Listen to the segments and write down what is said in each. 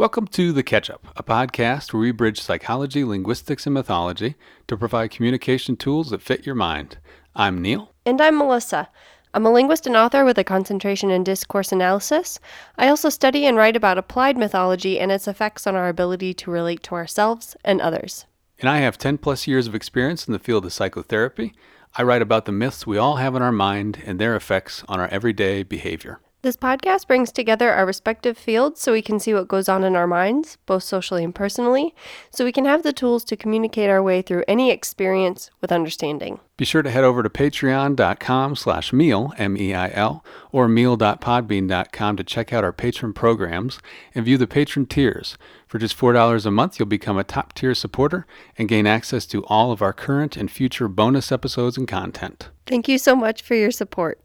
Welcome to The Catch Up, a podcast where we bridge psychology, linguistics, and mythology to provide communication tools that fit your mind. I'm Neil. And I'm Melissa. I'm a linguist and author with a concentration in discourse analysis. I also study and write about applied mythology and its effects on our ability to relate to ourselves and others. And I have 10 plus years of experience in the field of psychotherapy. I write about the myths we all have in our mind and their effects on our everyday behavior. This podcast brings together our respective fields so we can see what goes on in our minds, both socially and personally, so we can have the tools to communicate our way through any experience with understanding. Be sure to head over to patreon.com slash meil, M-E-I-L, or meil.podbean.com to check out our patron programs and view the patron tiers. For just $4 a month, you'll become a top tier supporter and gain access to all of our current and future bonus episodes and content. Thank you so much for your support.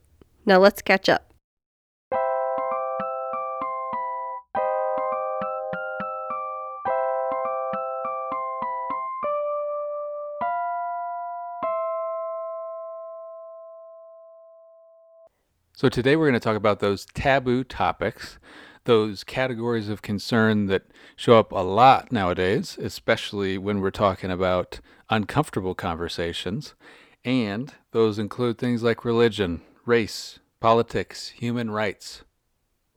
Now let's catch up. So, today we're going to talk about those taboo topics, those categories of concern that show up a lot nowadays, especially when we're talking about uncomfortable conversations. And those include things like religion, race, politics, human rights,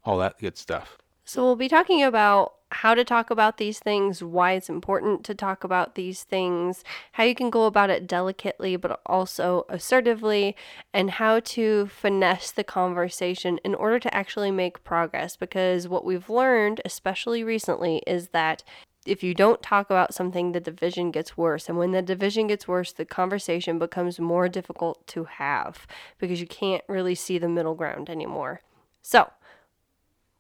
all that good stuff. So, we'll be talking about how to talk about these things, why it's important to talk about these things, how you can go about it delicately but also assertively, and how to finesse the conversation in order to actually make progress. Because what we've learned, especially recently, is that if you don't talk about something, the division gets worse. And when the division gets worse, the conversation becomes more difficult to have because you can't really see the middle ground anymore. So,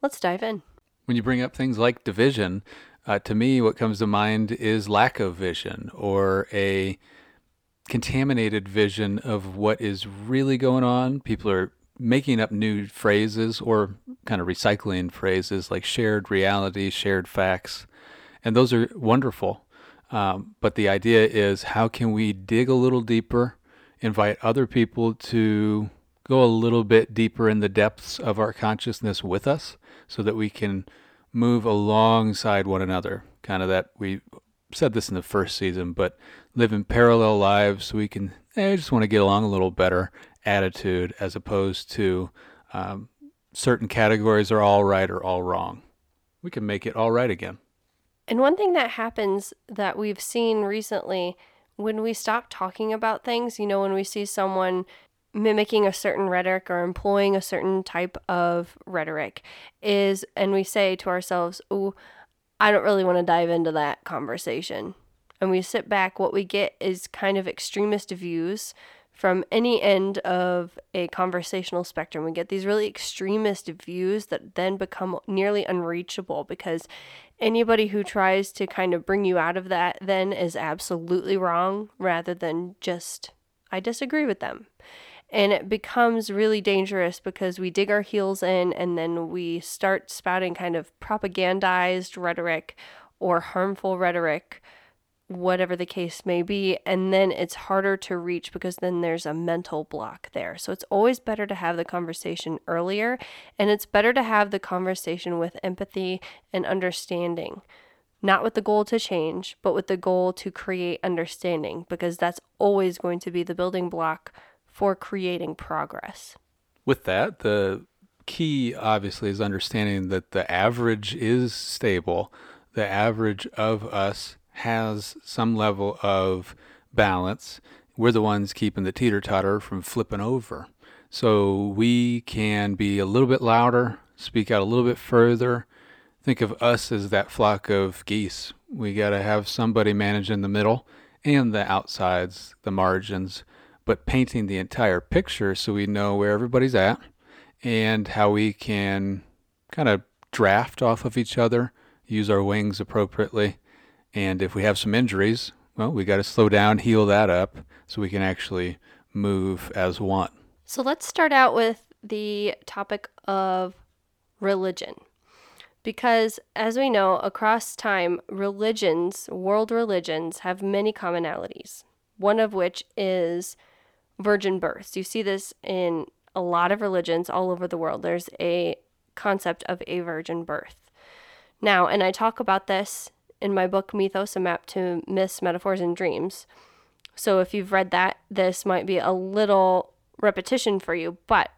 let's dive in. When you bring up things like division, uh, to me, what comes to mind is lack of vision or a contaminated vision of what is really going on. People are making up new phrases or kind of recycling phrases like shared reality, shared facts, and those are wonderful. Um, but the idea is how can we dig a little deeper, invite other people to go a little bit deeper in the depths of our consciousness with us so that we can move alongside one another. Kind of that we said this in the first season, but live in parallel lives so we can, eh, I just want to get along a little better attitude as opposed to um, certain categories are all right or all wrong. We can make it all right again. And one thing that happens that we've seen recently when we stop talking about things, you know, when we see someone mimicking a certain rhetoric or employing a certain type of rhetoric is and we say to ourselves oh i don't really want to dive into that conversation. And we sit back what we get is kind of extremist views from any end of a conversational spectrum. We get these really extremist views that then become nearly unreachable because anybody who tries to kind of bring you out of that then is absolutely wrong rather than just i disagree with them and it becomes really dangerous because we dig our heels in and then we start spouting kind of propagandized rhetoric or harmful rhetoric, whatever the case may be. And then it's harder to reach because then there's a mental block there. So it's always better to have the conversation earlier and it's better to have the conversation with empathy and understanding not with the goal to change, but with the goal to create understanding, because that's always going to be the building block for creating progress. With that, the key obviously is understanding that the average is stable. The average of us has some level of balance. We're the ones keeping the teeter totter from flipping over. So we can be a little bit louder, speak out a little bit further. Think of us as that flock of geese. We got to have somebody managing the middle and the outsides, the margins but painting the entire picture so we know where everybody's at and how we can kind of draft off of each other, use our wings appropriately. And if we have some injuries, well, we got to slow down, heal that up so we can actually move as one. So let's start out with the topic of religion. Because as we know, across time, religions, world religions, have many commonalities. One of which is virgin births. You see this in a lot of religions all over the world. There's a concept of a virgin birth. Now, and I talk about this in my book Mythos, a map to myths, metaphors, and dreams. So if you've read that, this might be a little repetition for you. But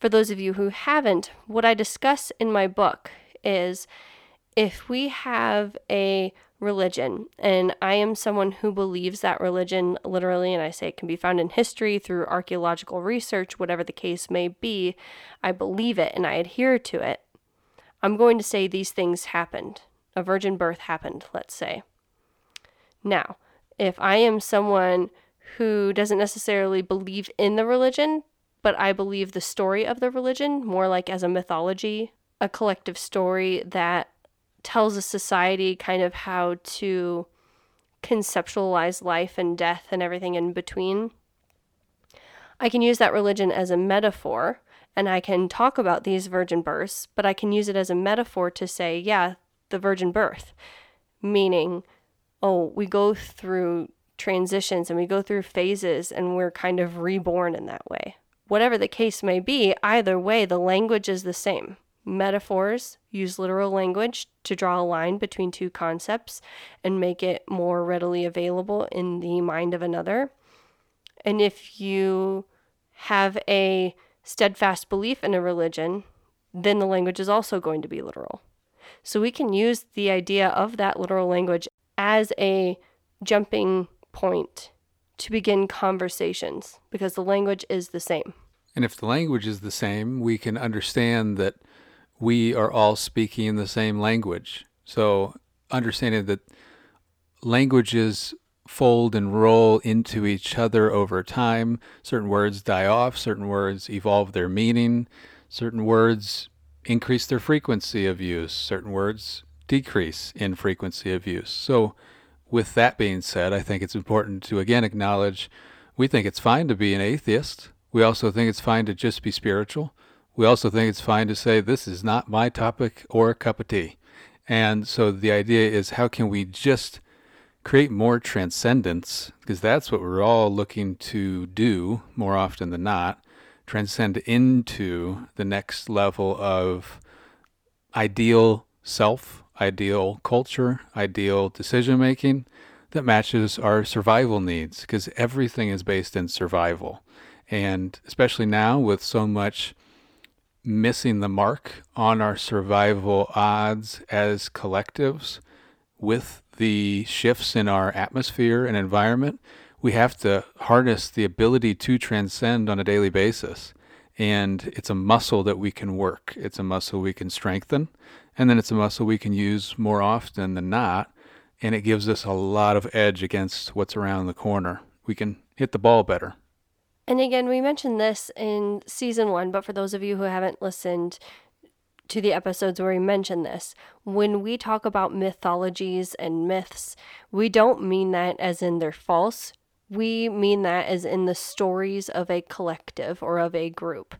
for those of you who haven't, what I discuss in my book is if we have a religion, and I am someone who believes that religion literally, and I say it can be found in history through archaeological research, whatever the case may be, I believe it and I adhere to it. I'm going to say these things happened. A virgin birth happened, let's say. Now, if I am someone who doesn't necessarily believe in the religion, but I believe the story of the religion more like as a mythology, a collective story that tells a society kind of how to conceptualize life and death and everything in between. I can use that religion as a metaphor and I can talk about these virgin births, but I can use it as a metaphor to say, yeah, the virgin birth, meaning, oh, we go through transitions and we go through phases and we're kind of reborn in that way. Whatever the case may be, either way, the language is the same. Metaphors use literal language to draw a line between two concepts and make it more readily available in the mind of another. And if you have a steadfast belief in a religion, then the language is also going to be literal. So we can use the idea of that literal language as a jumping point to begin conversations because the language is the same. And if the language is the same, we can understand that we are all speaking in the same language. So, understanding that languages fold and roll into each other over time. Certain words die off, certain words evolve their meaning, certain words increase their frequency of use, certain words decrease in frequency of use. So, with that being said, I think it's important to again acknowledge we think it's fine to be an atheist. We also think it's fine to just be spiritual we also think it's fine to say, this is not my topic or a cup of tea. And so the idea is, how can we just create more transcendence? Because that's what we're all looking to do more often than not transcend into the next level of ideal self, ideal culture, ideal decision making that matches our survival needs because everything is based in survival. And especially now with so much missing the mark on our survival odds as collectives with the shifts in our atmosphere and environment, we have to harness the ability to transcend on a daily basis. And it's a muscle that we can work, it's a muscle we can strengthen, and then it's a muscle we can use more often than not. And it gives us a lot of edge against what's around the corner. We can hit the ball better. And again, we mentioned this in season one, but for those of you who haven't listened to the episodes where we mention this, when we talk about mythologies and myths, we don't mean that as in they're false. We mean that as in the stories of a collective or of a group.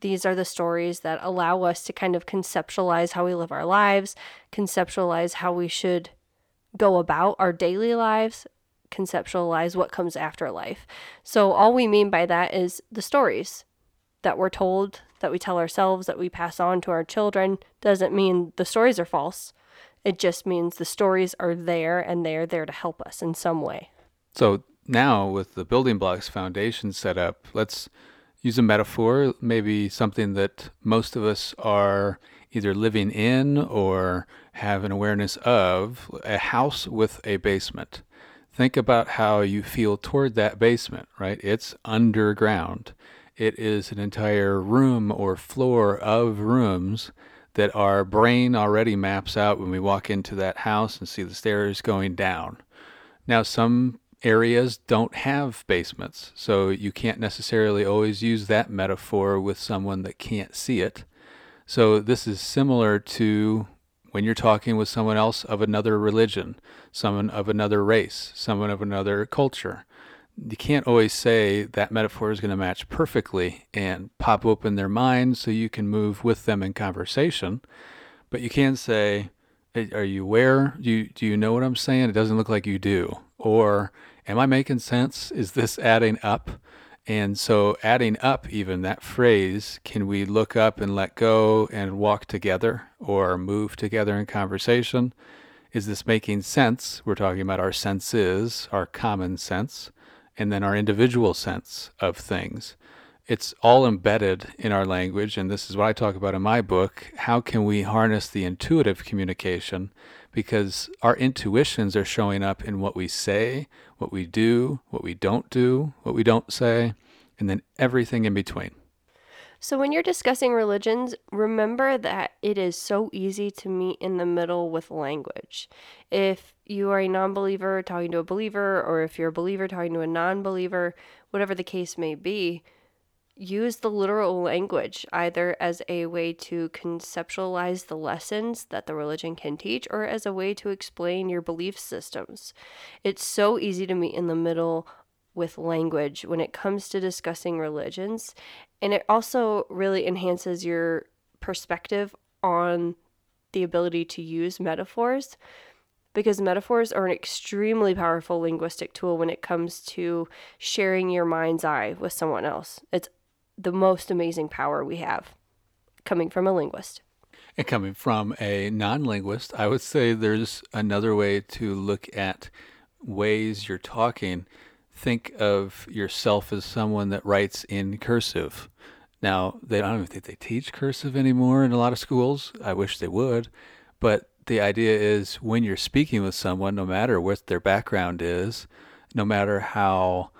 These are the stories that allow us to kind of conceptualize how we live our lives, conceptualize how we should go about our daily lives, conceptualize what comes after life. So, all we mean by that is the stories that we're told, that we tell ourselves, that we pass on to our children, doesn't mean the stories are false. It just means the stories are there and they're there to help us in some way. So, now with the building blocks foundation set up, let's use a metaphor, maybe something that most of us are either living in or have an awareness of a house with a basement think about how you feel toward that basement, right? It's underground. It is an entire room or floor of rooms that our brain already maps out when we walk into that house and see the stairs going down. Now, some areas don't have basements, so you can't necessarily always use that metaphor with someone that can't see it. So, this is similar to when you're talking with someone else of another religion, someone of another race, someone of another culture. You can't always say that metaphor is going to match perfectly and pop open their mind so you can move with them in conversation. But you can say, Are you aware? Do you, do you know what I'm saying? It doesn't look like you do. Or, Am I making sense? Is this adding up? And so, adding up even that phrase, can we look up and let go and walk together or move together in conversation? Is this making sense? We're talking about our senses, our common sense, and then our individual sense of things. It's all embedded in our language, and this is what I talk about in my book. How can we harness the intuitive communication? Because our intuitions are showing up in what we say, what we do, what we don't do, what we don't say, and then everything in between. So, when you're discussing religions, remember that it is so easy to meet in the middle with language. If you are a non believer talking to a believer, or if you're a believer talking to a non believer, whatever the case may be, use the literal language either as a way to conceptualize the lessons that the religion can teach or as a way to explain your belief systems. It's so easy to meet in the middle with language when it comes to discussing religions. And it also really enhances your perspective on the ability to use metaphors because metaphors are an extremely powerful linguistic tool when it comes to sharing your mind's eye with someone else. It's the most amazing power we have coming from a linguist. And coming from a non linguist, I would say there's another way to look at ways you're talking think of yourself as someone that writes in cursive. Now, they don't even think they teach cursive anymore in a lot of schools. I wish they would. But the idea is when you're speaking with someone, no matter what their background is, no matter how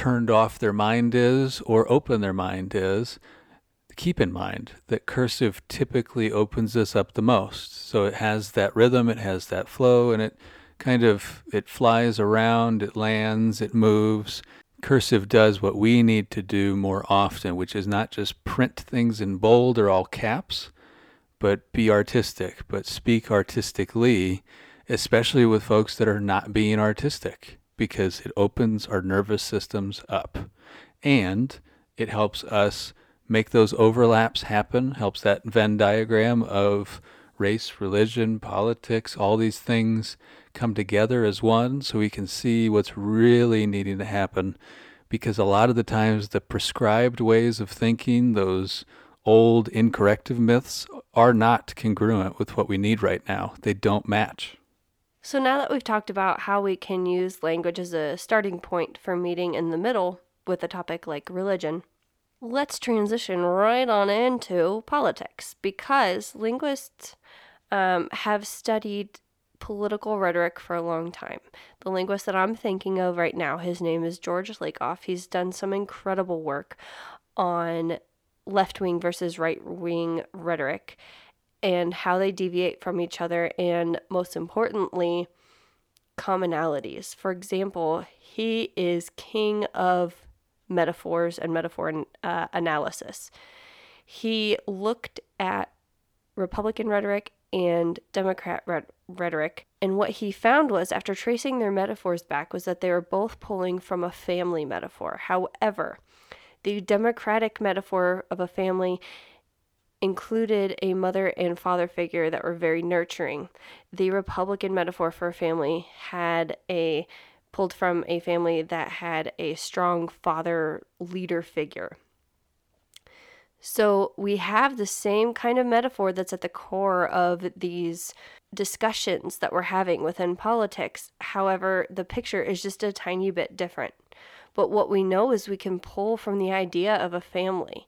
turned off their mind is or open their mind is, keep in mind that cursive typically opens us up the most. So it has that rhythm, it has that flow, and it kind of it flies around, it lands, it moves. Cursive does what we need to do more often, which is not just print things in bold or all caps, but be artistic, but speak artistically, especially with folks that are not being artistic, because it opens our nervous systems up. And it helps us make those overlaps happen, helps that Venn diagram of race, religion, politics, all these things come together as one so we can see what's really needing to happen. Because a lot of the times, the prescribed ways of thinking, those old incorrective myths, are not congruent with what we need right now. They don't match. So, now that we've talked about how we can use language as a starting point for meeting in the middle with a topic like religion, let's transition right on into politics because linguists um, have studied political rhetoric for a long time. The linguist that I'm thinking of right now, his name is George Lakoff. He's done some incredible work on left wing versus right wing rhetoric and how they deviate from each other, and most importantly, commonalities. For example, he is king of metaphors and metaphor uh, analysis. He looked at Republican rhetoric and Democrat rhetoric. And what he found was, after tracing their metaphors back, was that they were both pulling from a family metaphor. However, the Democratic metaphor of a family included a mother and father figure that were very nurturing. The Republican metaphor for a family had a pulled from a family that had a strong father leader figure. So we have the same kind of metaphor that's at the core of these discussions that we're having within politics. However, the picture is just a tiny bit different. But what we know is we can pull from the idea of a family.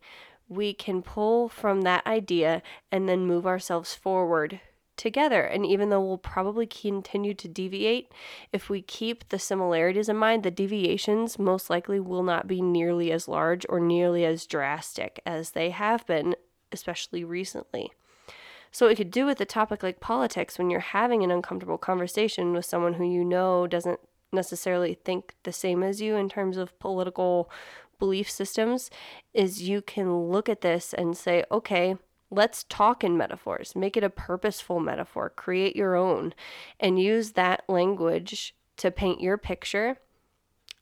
We can pull from that idea and then move ourselves forward together. And even though we'll probably continue to deviate, if we keep the similarities in mind, the deviations most likely will not be nearly as large or nearly as drastic as they have been, especially recently. So, what could do with a topic like politics when you're having an uncomfortable conversation with someone who you know doesn't necessarily think the same as you in terms of political belief systems is you can look at this and say, okay, Let's talk in metaphors. Make it a purposeful metaphor. Create your own and use that language to paint your picture.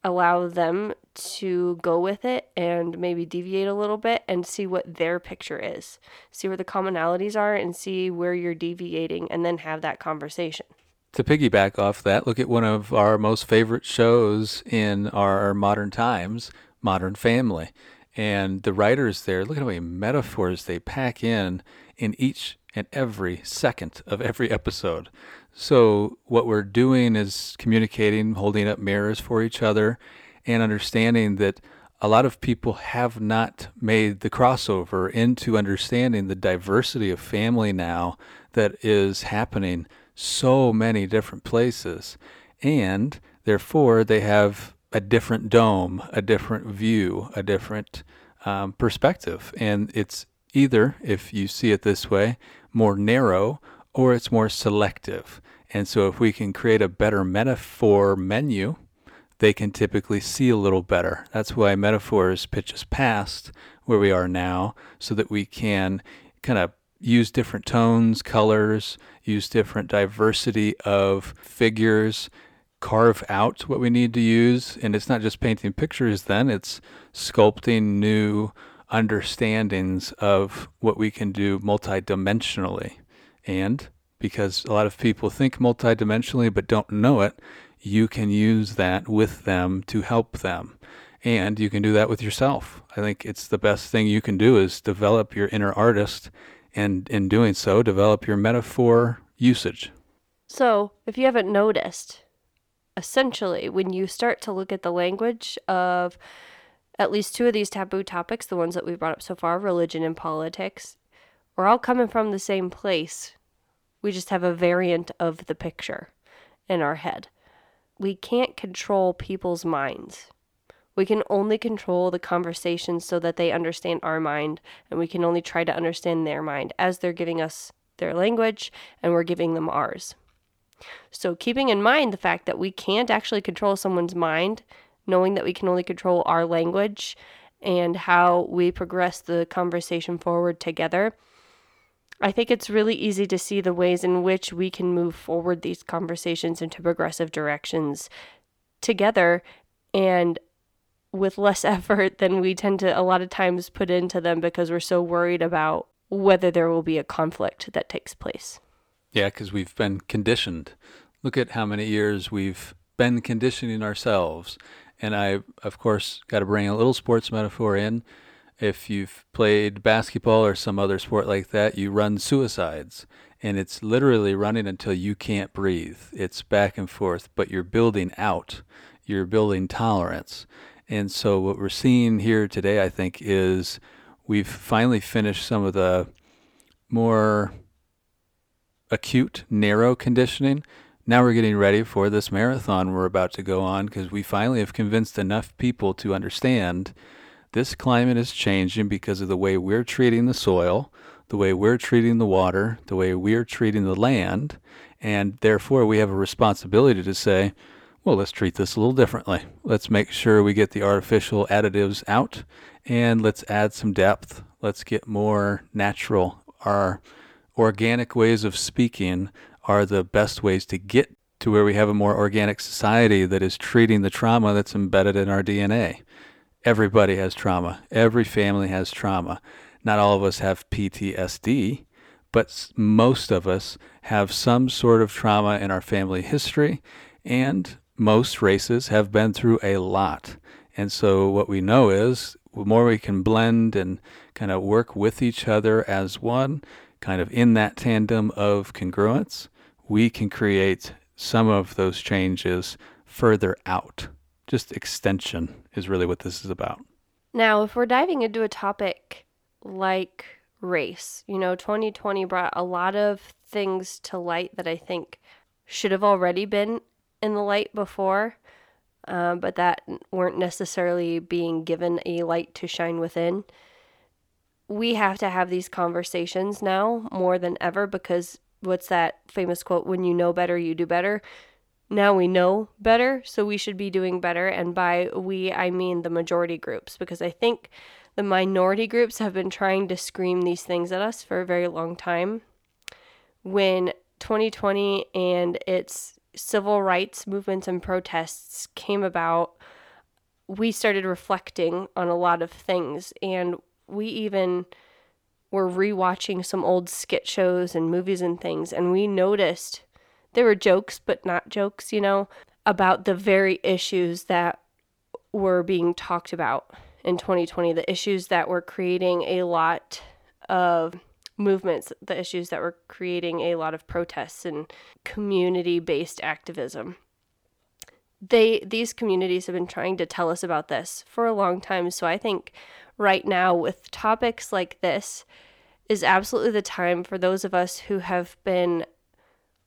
Allow them to go with it and maybe deviate a little bit and see what their picture is. See where the commonalities are and see where you're deviating and then have that conversation. To piggyback off that, look at one of our most favorite shows in our modern times, Modern Family. And the writers there, look at how many metaphors they pack in in each and every second of every episode. So, what we're doing is communicating, holding up mirrors for each other, and understanding that a lot of people have not made the crossover into understanding the diversity of family now that is happening so many different places. And therefore, they have a different dome, a different view, a different um, perspective. And it's either, if you see it this way, more narrow or it's more selective. And so, if we can create a better metaphor menu, they can typically see a little better. That's why metaphors pitch us past where we are now so that we can kind of use different tones, colors, use different diversity of figures, carve out what we need to use. And it's not just painting pictures, then, it's sculpting new understandings of what we can do multidimensionally. And because a lot of people think multidimensionally but don't know it, you can use that with them to help them. And you can do that with yourself. I think it's the best thing you can do is develop your inner artist and in doing so develop your metaphor usage. So, if you haven't noticed, essentially when you start to look at the language of at least two of these taboo topics, the ones that we've brought up so far, religion and politics, we're all coming from the same place. We just have a variant of the picture in our head. We can't control people's minds. We can only control the conversation so that they understand our mind, and we can only try to understand their mind as they're giving us their language and we're giving them ours. So, keeping in mind the fact that we can't actually control someone's mind knowing that we can only control our language and how we progress the conversation forward together. I think it's really easy to see the ways in which we can move forward these conversations into progressive directions together and with less effort than we tend to a lot of times put into them because we're so worried about whether there will be a conflict that takes place. Yeah, because we've been conditioned. Look at how many years we've been conditioning ourselves and I, of course, got to bring a little sports metaphor in. If you've played basketball or some other sport like that, you run suicides. And it's literally running until you can't breathe. It's back and forth, but you're building out, you're building tolerance. And so, what we're seeing here today, I think, is we've finally finished some of the more acute, narrow conditioning now we're getting ready for this marathon we're about to go on because we finally have convinced enough people to understand this climate is changing because of the way we're treating the soil, the way we're treating the water, the way we're treating the land, and therefore we have a responsibility to say, well, let's treat this a little differently. Let's make sure we get the artificial additives out and let's add some depth. Let's get more natural. Our organic ways of speaking are the best ways to get to where we have a more organic society that is treating the trauma that's embedded in our DNA. Everybody has trauma. Every family has trauma. Not all of us have PTSD, but most of us have some sort of trauma in our family history, and most races have been through a lot. And so, what we know is the more we can blend and kind of work with each other as one, kind of in that tandem of congruence, we can create some of those changes further out. Just extension is really what this is about. Now, if we're diving into a topic like race, you know, 2020 brought a lot of things to light that I think should have already been in the light before, uh, but that weren't necessarily being given a light to shine within we have to have these conversations now more than ever because what's that famous quote when you know better you do better. Now we know better so we should be doing better. And by we i mean the majority groups because i think the minority groups have been trying to scream these things at us for a very long time. When 2020 and its civil rights movements and protests came about we started reflecting on a lot of things. And we even were rewatching some old skit shows and movies and things, and we noticed there were jokes, but not jokes, you know, about the very issues that were being talked about in 2020, the issues that were creating a lot of movements, the issues that were creating a lot of protests and community-based activism. They these communities have been trying to tell us about this for a long time, so I think right now with topics like this is absolutely the time for those of us who have been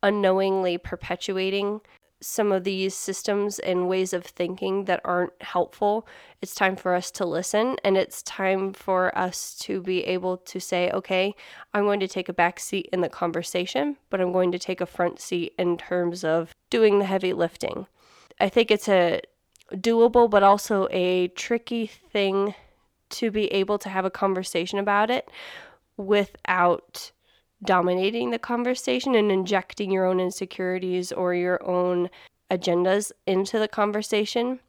unknowingly perpetuating some of these systems and ways of thinking that aren't helpful. It's time for us to listen and it's time for us to be able to say, okay, I'm going to take a back seat in the conversation, but I'm going to take a front seat in terms of doing the heavy lifting. I think it's a doable but also a tricky thing to be able to have a conversation about it without dominating the conversation and injecting your own insecurities or your own agendas into the conversation.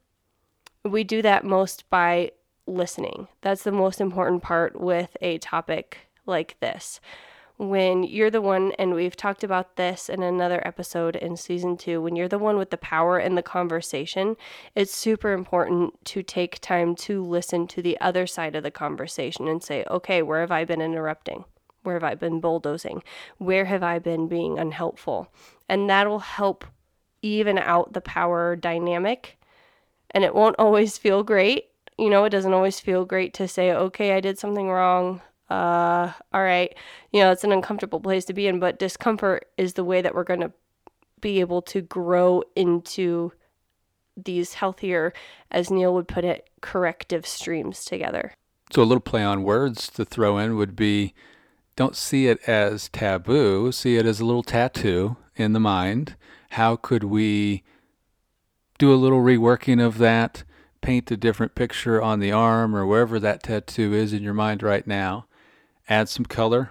We do that most by listening. That's the most important part with a topic like this. When you're the one, and we've talked about this in another episode in season two, when you're the one with the power in the conversation, it's super important to take time to listen to the other side of the conversation and say, okay, where have I been interrupting? Where have I been bulldozing? Where have I been being unhelpful? And that'll help even out the power dynamic. And it won't always feel great. You know, it doesn't always feel great to say, okay, I did something wrong. Uh, all right. You know, it's an uncomfortable place to be in, but discomfort is the way that we're going to be able to grow into these healthier, as Neil would put it, corrective streams together. So, a little play on words to throw in would be don't see it as taboo, see it as a little tattoo in the mind. How could we do a little reworking of that, paint a different picture on the arm or wherever that tattoo is in your mind right now? Add some color,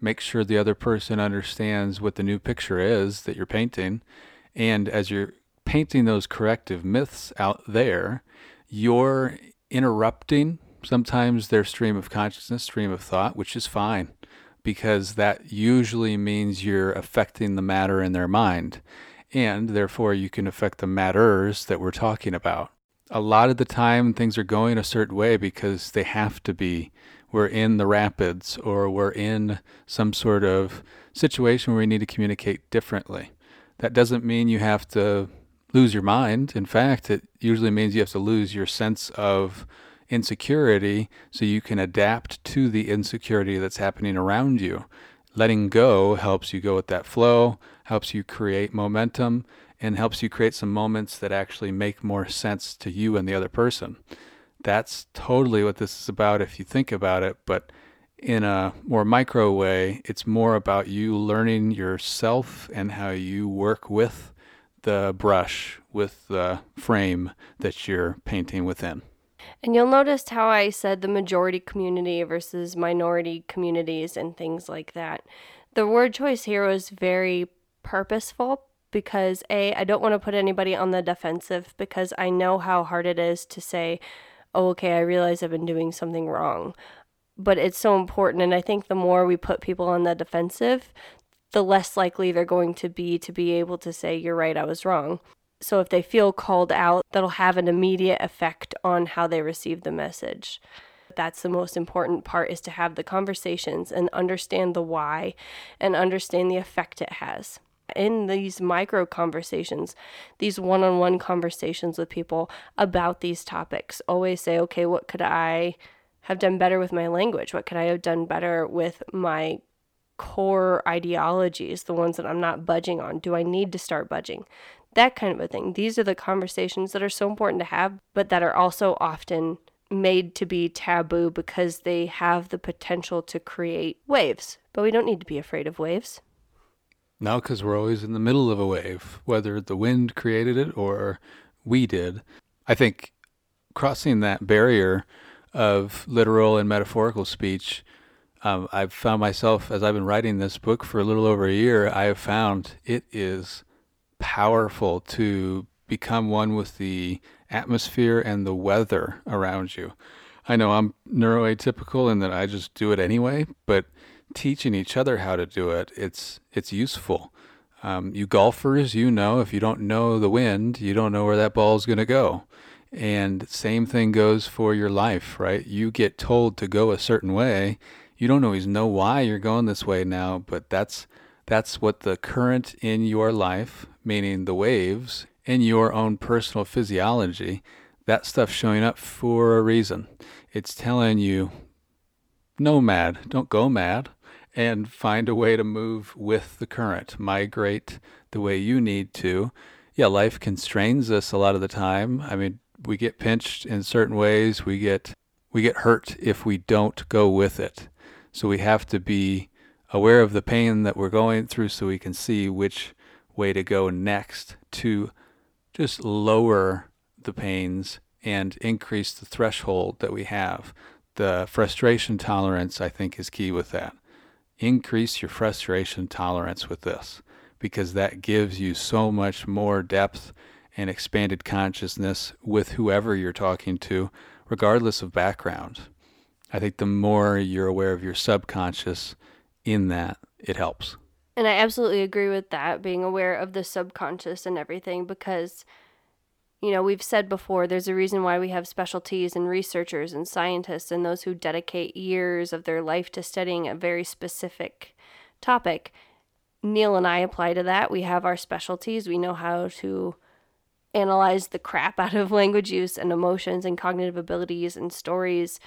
make sure the other person understands what the new picture is that you're painting. And as you're painting those corrective myths out there, you're interrupting sometimes their stream of consciousness, stream of thought, which is fine because that usually means you're affecting the matter in their mind. And therefore, you can affect the matters that we're talking about. A lot of the time, things are going a certain way because they have to be. We're in the rapids or we're in some sort of situation where we need to communicate differently. That doesn't mean you have to lose your mind. In fact, it usually means you have to lose your sense of insecurity so you can adapt to the insecurity that's happening around you. Letting go helps you go with that flow, helps you create momentum, and helps you create some moments that actually make more sense to you and the other person. That's totally what this is about if you think about it, but in a more micro way, it's more about you learning yourself and how you work with the brush, with the frame that you're painting within. And you'll notice how I said the majority community versus minority communities and things like that. The word choice here was very purposeful because A, I don't want to put anybody on the defensive because I know how hard it is to say, oh, okay, I realize I've been doing something wrong. But it's so important. And I think the more we put people on the defensive, the less likely they're going to be to be able to say, you're right, I was wrong. So if they feel called out, that'll have an immediate effect on how they receive the message. That's the most important part is to have the conversations and understand the why and understand the effect it has. In these micro conversations, these one on one conversations with people about these topics, always say, okay, what could I have done better with my language? What could I have done better with my core ideologies, the ones that I'm not budging on? Do I need to start budging? that kind of a thing. These are the conversations that are so important to have, but that are also often made to be taboo because they have the potential to create waves. But we don't need to be afraid of waves. No, because we're always in the middle of a wave, whether the wind created it or we did. I think crossing that barrier of literal and metaphorical speech, um, I've found myself, as I've been writing this book for a little over a year, I have found it is powerful to become one with the atmosphere and the weather around you. I know I'm neuroatypical and that I just do it anyway, but teaching each other how to do it, it's it's useful. Um, you golfers, you know, if you don't know the wind, you don't know where that ball is going to go. And same thing goes for your life, right? You get told to go a certain way. You don't always know why you're going this way now, but that's that's what the current in your life, meaning the waves in your own personal physiology, that stuff showing up for a reason. It's telling you no mad, don't go mad and find a way to move with the current, migrate the way you need to. Yeah, life constrains us a lot of the time. I mean, we get pinched in certain ways. We get we get hurt if we don't go with it. So we have to be aware of the pain that we're going through so we can see which way to go next to just lower the pains and increase the threshold that we have. The frustration tolerance, I think, is key with that. Increase your frustration tolerance with this because that gives you so much more depth and expanded consciousness with whoever you're talking to, regardless of background. I think the more you're aware of your subconscious in that, it helps. And I absolutely agree with that, being aware of the subconscious and everything, because, you know, we've said before, there's a reason why we have specialties and researchers and scientists and those who dedicate years of their life to studying a very specific topic. Neil and I apply to that. We have our specialties. We know how to analyze the crap out of language use and emotions and cognitive abilities and stories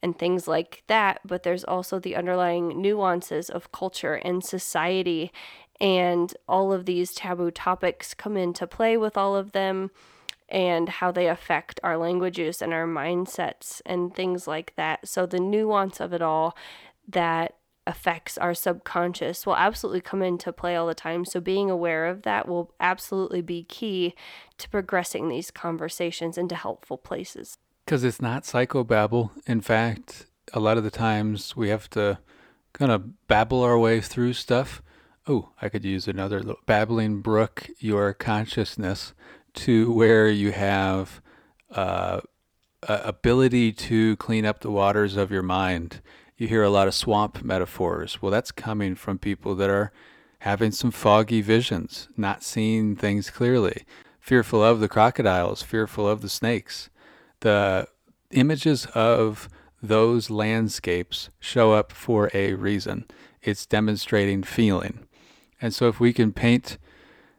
and things like that. But there's also the underlying nuances of culture and society. And all of these taboo topics come into play with all of them and how they affect our language use and our mindsets and things like that. So, the nuance of it all that affects our subconscious will absolutely come into play all the time. So, being aware of that will absolutely be key to progressing these conversations into helpful places. Because it's not psychobabble. In fact, a lot of the times we have to kind of babble our way through stuff. Oh, I could use another little babbling brook your consciousness to where you have uh, ability to clean up the waters of your mind you hear a lot of swamp metaphors. Well, that's coming from people that are having some foggy visions, not seeing things clearly, fearful of the crocodiles, fearful of the snakes. The images of those landscapes show up for a reason. It's demonstrating feeling. And so if we can paint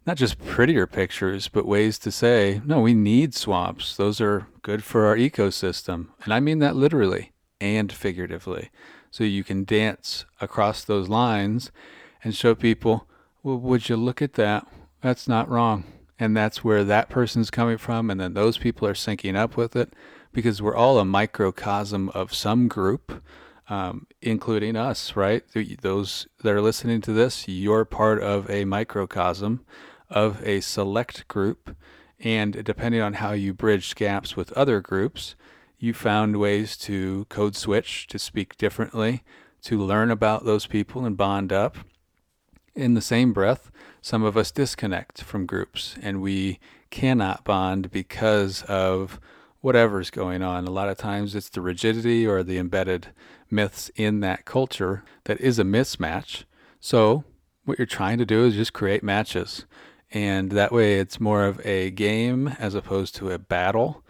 not just prettier pictures, but ways to say, no, we need swamps. Those are good for our ecosystem. And I mean that literally and figuratively. So you can dance across those lines and show people, well, would you look at that? That's not wrong. And that's where that person's coming from. And then those people are syncing up with it because we're all a microcosm of some group, um, including us, right? Those that are listening to this, you're part of a microcosm of a select group. And depending on how you bridge gaps with other groups, you found ways to code switch, to speak differently, to learn about those people and bond up. In the same breath, some of us disconnect from groups and we cannot bond because of whatever's going on. A lot of times it's the rigidity or the embedded myths in that culture that is a mismatch. So, what you're trying to do is just create matches. And that way it's more of a game as opposed to a battle.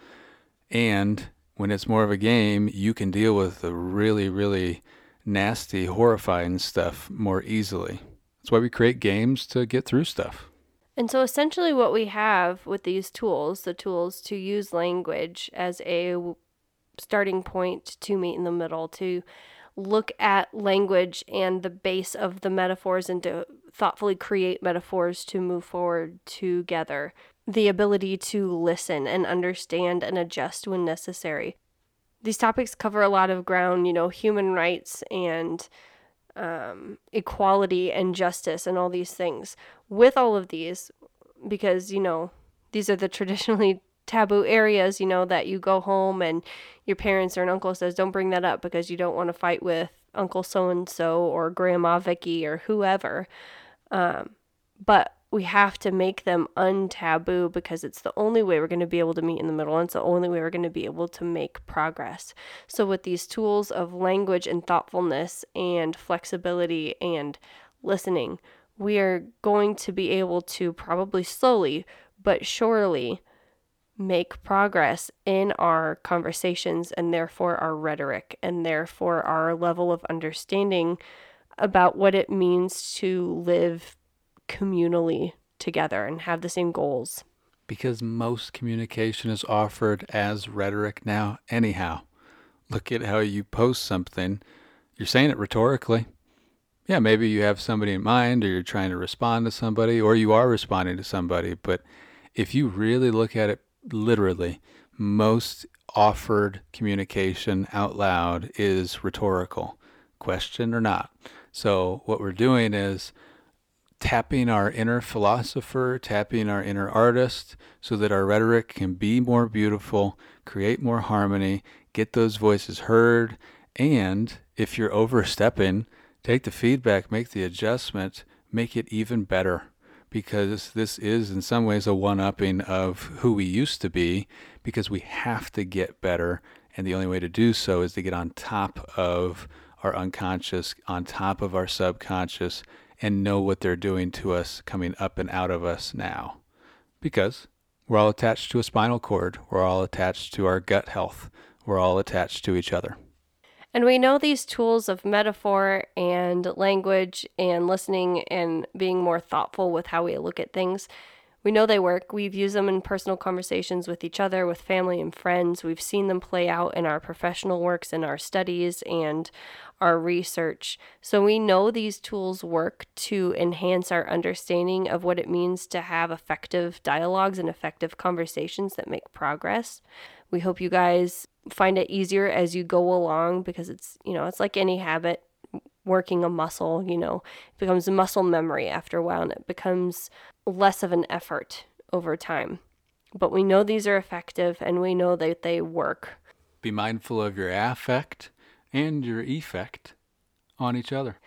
And when it's more of a game, you can deal with the really, really nasty, horrifying stuff more easily. That's why we create games to get through stuff. And so essentially, what we have with these tools, the tools to use language as a starting point to meet in the middle, to look at language and the base of the metaphors and to thoughtfully create metaphors to move forward together the ability to listen and understand and adjust when necessary. These topics cover a lot of ground, you know, human rights and um, equality and justice and all these things. With all of these, because, you know, these are the traditionally taboo areas, you know, that you go home and your parents or an uncle says, don't bring that up because you don't want to fight with Uncle so and so or Grandma Vicky or whoever. Um, but we have to make them untaboo because it's the only way we're going to be able to meet in the middle and it's the only way we're going to be able to make progress. So, with these tools of language and thoughtfulness and flexibility and listening, we are going to be able to probably slowly but surely make progress in our conversations and therefore our rhetoric and therefore our level of understanding about what it means to live communally together and have the same goals. Because most communication is offered as rhetoric now, anyhow. Look at how you post something. You're saying it rhetorically. Yeah, maybe you have somebody in mind or you're trying to respond to somebody or you are responding to somebody. But if you really look at it literally, most offered communication out loud is rhetorical, question or not. So, what we're doing is tapping our inner philosopher, tapping our inner artist, so that our rhetoric can be more beautiful, create more harmony, get those voices heard. And if you're overstepping, take the feedback, make the adjustment, make it even better because this is in some ways a one upping of who we used to be because we have to get better. And the only way to do so is to get on top of our unconscious, on top of our subconscious, and know what they're doing to us coming up and out of us now. Because we're all attached to a spinal cord, we're all attached to our gut health, we're all attached to each other. And we know these tools of metaphor and language and listening and being more thoughtful with how we look at things. We know they work. We've used them in personal conversations with each other, with family and friends. We've seen them play out in our professional works, in our studies, and our research. So we know these tools work to enhance our understanding of what it means to have effective dialogues and effective conversations that make progress. We hope you guys find it easier as you go along because it's, you know, it's like any habit working a muscle, you know, it becomes a muscle memory after a while and it becomes less of an effort over time. But we know these are effective and we know that they work. Be mindful of your affect and your effect on each other.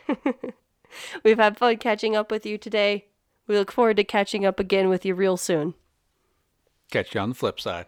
We've had fun catching up with you today. We look forward to catching up again with you real soon. Catch you on the flip side.